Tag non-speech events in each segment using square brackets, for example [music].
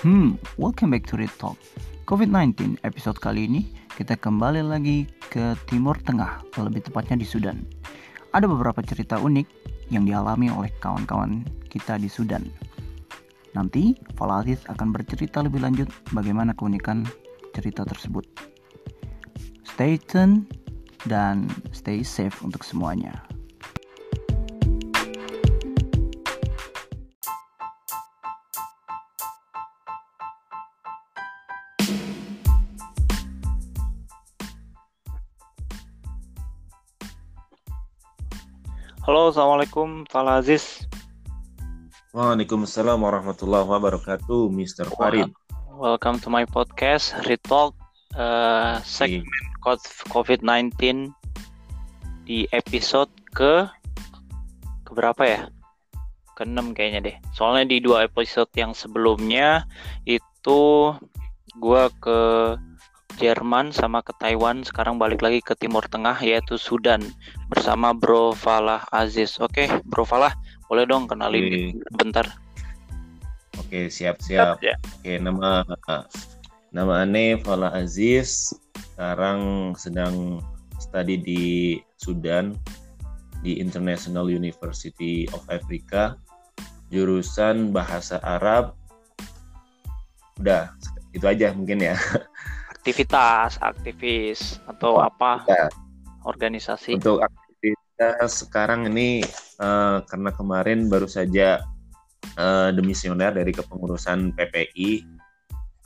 Hmm, welcome back to Read Talk. COVID-19 episode kali ini kita kembali lagi ke Timur Tengah, lebih tepatnya di Sudan. Ada beberapa cerita unik yang dialami oleh kawan-kawan kita di Sudan. Nanti, Aziz akan bercerita lebih lanjut bagaimana keunikan cerita tersebut. Stay tune dan stay safe untuk semuanya. Halo, assalamualaikum, Fala Aziz. Waalaikumsalam warahmatullahi wabarakatuh, Mr. Farid. Welcome to my podcast, Retalk, uh, segmen COVID-19 di episode ke ke berapa ya? Ke-6 kayaknya deh. Soalnya di dua episode yang sebelumnya itu gua ke Jerman sama ke Taiwan, sekarang balik lagi ke Timur Tengah yaitu Sudan bersama Bro Falah Aziz. Oke, Bro Falah, boleh dong kenalin Oke. bentar. Oke, siap-siap. Ya. Oke, nama nama Ane Fala Aziz. Sekarang sedang studi di Sudan di International University of Africa. Jurusan bahasa Arab. Udah, itu aja mungkin ya. [laughs] Aktivitas, aktivis atau apa Ya. organisasi? Untuk aktivitas sekarang ini eh, karena kemarin baru saja eh, demisioner dari kepengurusan PPI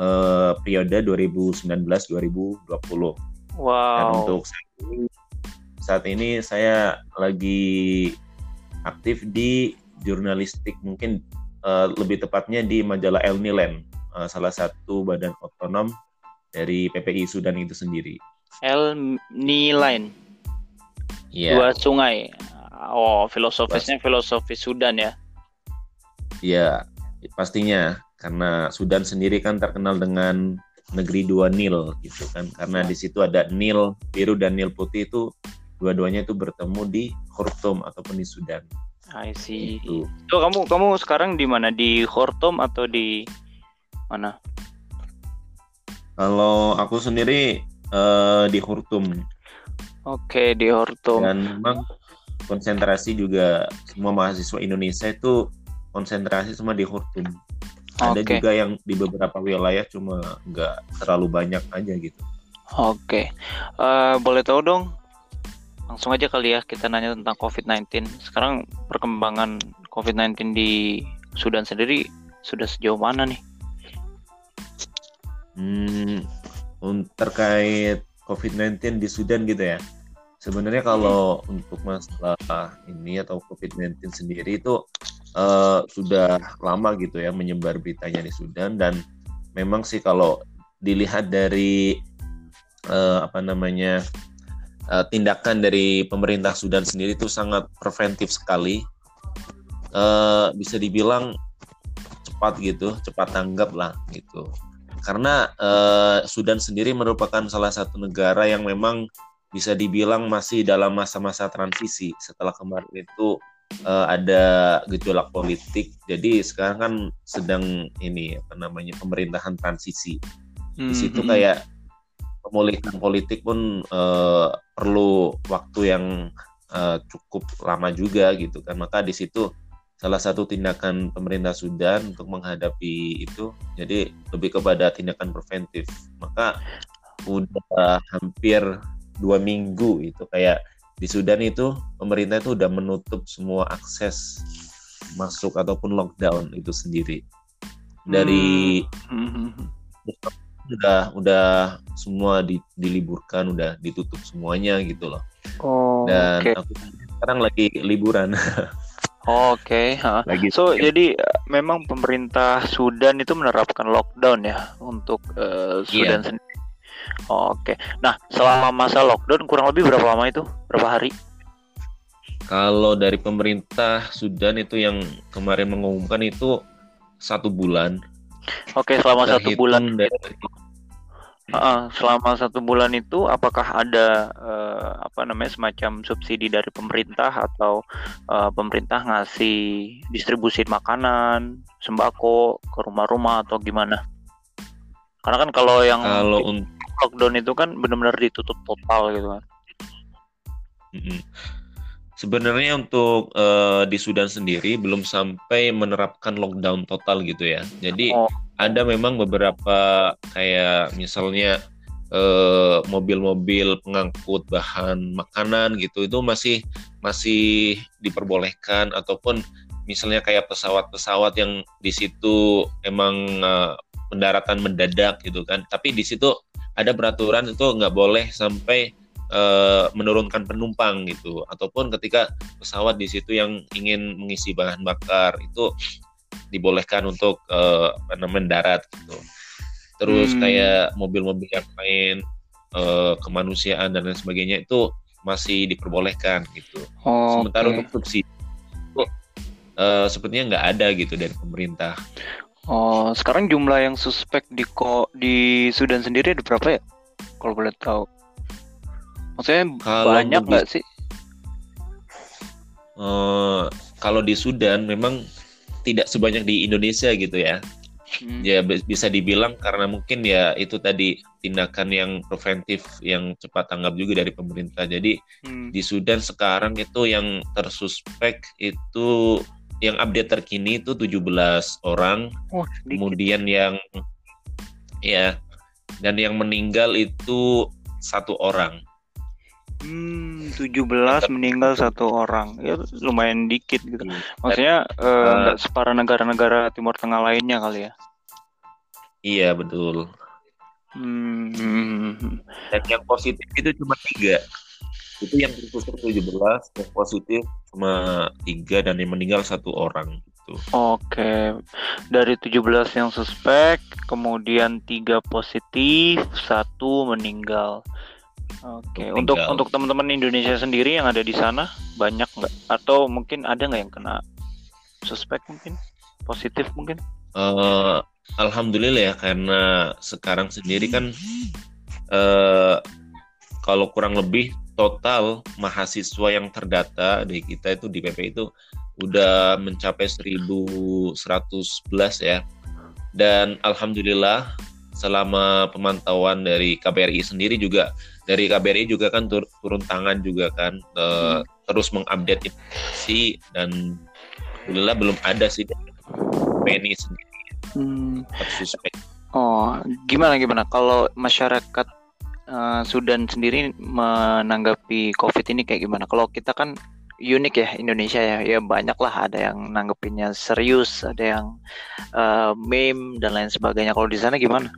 eh, periode 2019-2020. Dan Wow. untuk saat ini, saat ini saya lagi aktif di jurnalistik mungkin eh, lebih tepatnya di majalah El Nilen, salah satu badan otonom dari PPI Sudan itu sendiri. El Nilain, Iya. dua sungai. Oh, filosofisnya filosofi Sudan ya. Ya, pastinya karena Sudan sendiri kan terkenal dengan negeri dua Nil gitu kan. Karena di situ ada Nil biru dan Nil putih itu dua-duanya itu bertemu di Khartoum ataupun di Sudan. I see. Itu. So, kamu kamu sekarang di mana? Di Khartoum atau di mana? Kalau aku sendiri eh, di Khartoum Oke, di Khartoum. dan memang konsentrasi juga semua mahasiswa Indonesia itu konsentrasi semua di Khartoum. Ada juga yang di beberapa wilayah cuma nggak terlalu banyak aja gitu. Oke. Eh, boleh tahu dong? Langsung aja kali ya kita nanya tentang COVID-19. Sekarang perkembangan COVID-19 di Sudan sendiri sudah sejauh mana nih? Hmm, terkait COVID-19 di Sudan gitu ya. Sebenarnya kalau untuk masalah ini atau COVID-19 sendiri itu eh, sudah lama gitu ya menyebar beritanya di Sudan dan memang sih kalau dilihat dari eh, apa namanya eh, tindakan dari pemerintah Sudan sendiri itu sangat preventif sekali. Eh, bisa dibilang cepat gitu, cepat tanggap lah gitu karena eh, Sudan sendiri merupakan salah satu negara yang memang bisa dibilang masih dalam masa-masa transisi. Setelah kemarin itu eh, ada gejolak politik. Jadi sekarang kan sedang ini apa namanya pemerintahan transisi. Di situ Mhm. kayak pemulihan politik pun eh, perlu waktu yang eh, cukup lama juga gitu kan. Maka di situ salah satu tindakan pemerintah Sudan untuk menghadapi itu jadi lebih kepada tindakan preventif maka udah hampir dua minggu itu kayak di Sudan itu pemerintah itu udah menutup semua akses masuk ataupun lockdown itu sendiri dari Mhm. udah udah semua di- diliburkan udah ditutup semuanya gitu loh Oh, dan oke. aku sekarang lagi liburan [laughs] Oke, lagi So, jadi eh, memang pemerintah Sudan itu menerapkan lockdown ya untuk eh, Sudan Iya. sendiri. Oke. Nah, selama masa lockdown kurang lebih berapa lama itu? Berapa hari? kalau dari pemerintah Sudan itu yang kemarin mengumumkan itu satu bulan Oke, selama Kita satu bulan. dari Uh, selama satu bulan itu apakah ada uh, apa namanya semacam subsidi dari pemerintah atau uh, pemerintah ngasih distribusi makanan sembako ke rumah-rumah atau gimana? Karena kan kalau yang Kalau untuk lockdown itu kan benar-benar ditutup total gitu kan. Sebenarnya untuk eh, di Sudan sendiri belum sampai menerapkan lockdown total gitu ya. Jadi Oh. Ada memang beberapa kayak misalnya eh, mobil-mobil pengangkut bahan makanan gitu itu masih masih diperbolehkan ataupun misalnya kayak pesawat-pesawat yang di situ emang eh, pendaratan mendadak gitu kan. Tapi di situ ada peraturan itu nggak boleh sampai eh, menurunkan penumpang gitu ataupun ketika pesawat di situ yang ingin mengisi bahan bakar itu dibolehkan untuk namanya, mendarat gitu terus Hmm. kayak mobil-mobil yang lain eh, kemanusiaan dan lain sebagainya itu masih diperbolehkan gitu Oh, sementara oke. untuk subsidi itu eh, sepertinya nggak ada gitu dari pemerintah Oh, sekarang jumlah yang suspek di ko di Sudan sendiri ada berapa ya? Kalau boleh tahu. Maksudnya Kalau banyak nggak sih? Eh, kalau di Sudan memang tidak sebanyak di Indonesia gitu ya. Hmm. Ya bi- bisa dibilang karena mungkin ya itu tadi tindakan yang preventif yang cepat tanggap juga dari pemerintah. Jadi Hmm. di Sudan sekarang itu yang tersuspek itu yang update terkini itu 17 orang, Oh, sedikit. kemudian yang ya dan yang meninggal itu satu orang. Hmm, 17 meninggal satu orang. Ya lumayan dikit gitu. Hmm. Maksudnya eh, nggak separah negara-negara Timur Tengah lainnya kali ya. Iya betul. Hmm. Dan yang positif itu cuma tiga. Itu yang tersuspek 17, yang positif cuma tiga dan yang meninggal satu orang gitu. Oke. Dari 17 yang suspek, kemudian tiga positif, satu meninggal. Oke. Meninggal. Untuk untuk teman-teman Indonesia sendiri yang ada di sana banyak nggak? Atau mungkin ada nggak yang kena suspek mungkin? Positif mungkin? Eh, Alhamdulillah ya karena sekarang sendiri kan eh, kalau kurang lebih total mahasiswa yang terdata di kita itu di PP itu udah mencapai 1111 ya. Dan alhamdulillah selama pemantauan dari KBRI sendiri juga dari KBRI juga kan tur- turun tangan juga kan eh, terus mengupdate informasi dan alhamdulillah belum ada sih PNI sendiri Hmm. tersuspek. Oh, gimana gimana? Kalau masyarakat eh, Sudan sendiri menanggapi COVID ini kayak gimana? Kalau kita kan unik ya Indonesia ya, ya banyak lah ada yang nanggepinnya serius, ada yang eh, meme dan lain sebagainya. Kalau di sana gimana?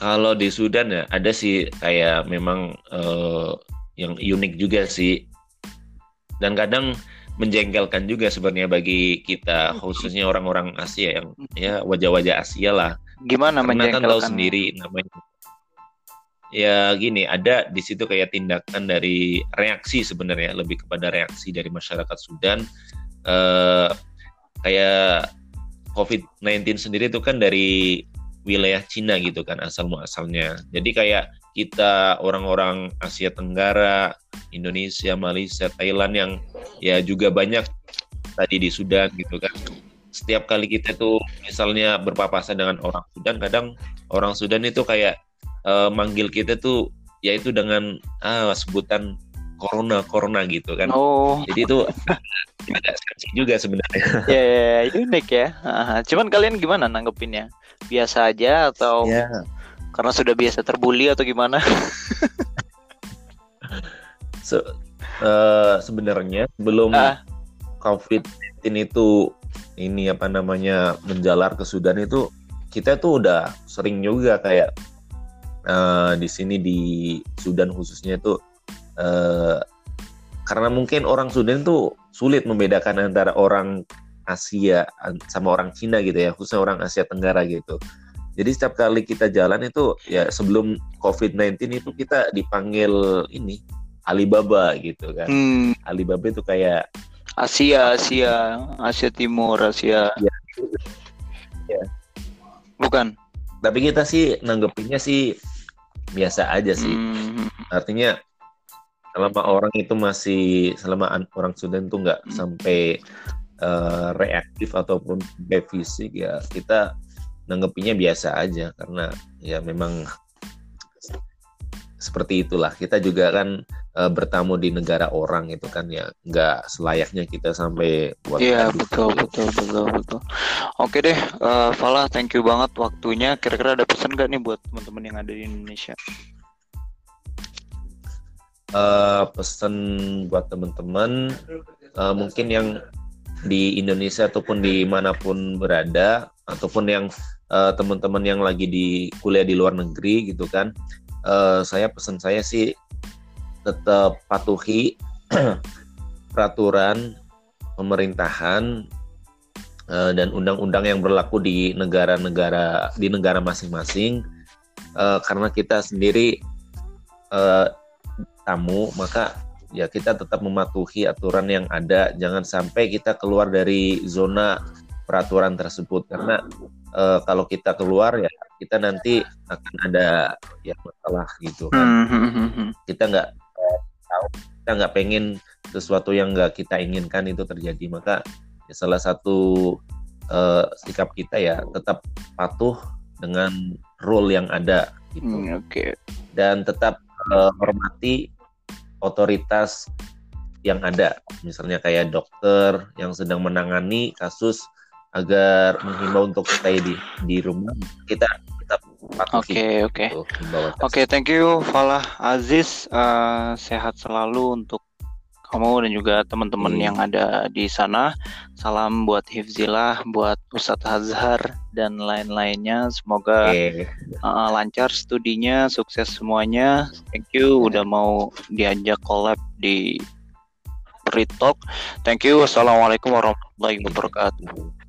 Kalau di Sudan ya ada sih kayak memang eh, yang unik juga sih. Dan kadang menjengkelkan juga sebenarnya bagi kita khususnya orang-orang Asia yang ya wajah-wajah Asia lah. Gimana karena kan tahu menjengkelkan? sendiri namanya. Ya gini ada di situ kayak tindakan dari reaksi sebenarnya lebih kepada reaksi dari masyarakat Sudan. Eh, kayak COVID-19 sendiri itu kan dari wilayah Cina gitu kan asal muasalnya. Jadi kayak kita orang-orang Asia Tenggara Indonesia Malaysia Thailand yang ya juga banyak tadi di Sudan gitu kan. Setiap kali kita tuh misalnya berpapasan dengan orang Sudan kadang orang Sudan itu kayak eh, manggil kita tuh yaitu dengan ah sebutan corona corona gitu kan Oh, jadi itu [laughs] agak sensi juga sebenarnya [laughs] ya, ya, ya, unik ya. Aha. Cuman kalian gimana nanggepinnya? Biasa aja atau ya karena sudah biasa terbully atau gimana? [laughs] se- eh, sebenarnya sebelum Ah. COVID-19 itu ini apa namanya menjalar ke Sudan itu kita tuh udah sering juga kayak eh, di sini di Sudan khususnya itu eh, karena mungkin orang Sudan tuh sulit membedakan antara orang Asia sama orang Cina gitu ya khususnya orang Asia Tenggara gitu. Jadi setiap kali kita jalan itu ya sebelum COVID-19 itu kita dipanggil ini Alibaba gitu kan. Hmm, Alibaba itu kayak Asia, Asia, Asia Timur, Asia. Iya. Iya. Bukan. tapi kita sih nanggepinnya sih biasa aja sih Hmm, artinya selama orang itu masih selama an- orang Sudan tuh nggak Hmm. sampai eh, reaktif ataupun sampai fisik ya kita nanggepinnya biasa aja karena ya memang seperti itulah kita juga kan eh, bertamu di negara orang itu kan ya nggak selayaknya kita sampai buat Iya betul betul betul betul. Oke deh, eh Fala, thank you banget waktunya. Kira-kira ada pesan gak nih buat teman-teman yang ada di Indonesia? Eh, pesan buat teman-teman eh, mungkin yang di Indonesia ataupun di mana pun berada ataupun yang eh, teman-teman yang lagi di kuliah di luar negeri gitu kan. Eh, saya pesan saya sih tetap patuhi [clears throat] peraturan pemerintahan eh, dan undang-undang yang berlaku di negara-negara di negara masing-masing. Eh, karena kita sendiri eh, tamu maka ya kita tetap mematuhi aturan yang ada. Jangan sampai kita keluar dari zona peraturan tersebut. Karena eh, kalau kita keluar ya kita nanti akan ada ya masalah gitu kan. Hmm, hmm, hmm, kita nggak eh, tahu. Kita nggak pengen sesuatu yang nggak kita inginkan itu terjadi. Maka ya salah satu eh, sikap kita ya tetap patuh dengan rule yang ada gitu. Oke, dan tetap eh, hormati otoritas yang ada misalnya kayak dokter yang sedang menangani kasus agar menghimbau untuk stay di di rumah kita tetap patuhi oke, oke. Oke, thank you Falah Aziz. Eh, sehat selalu untuk kamu dan juga teman-teman Iya. yang ada di sana. Salam buat Hifzillah, buat Ustadz Hazhar dan lain-lainnya. Semoga Oke. uh, lancar studinya, sukses semuanya. Thank you udah mau diajak collab di Retalk. Thank you. Wassalamualaikum warahmatullahi wabarakatuh.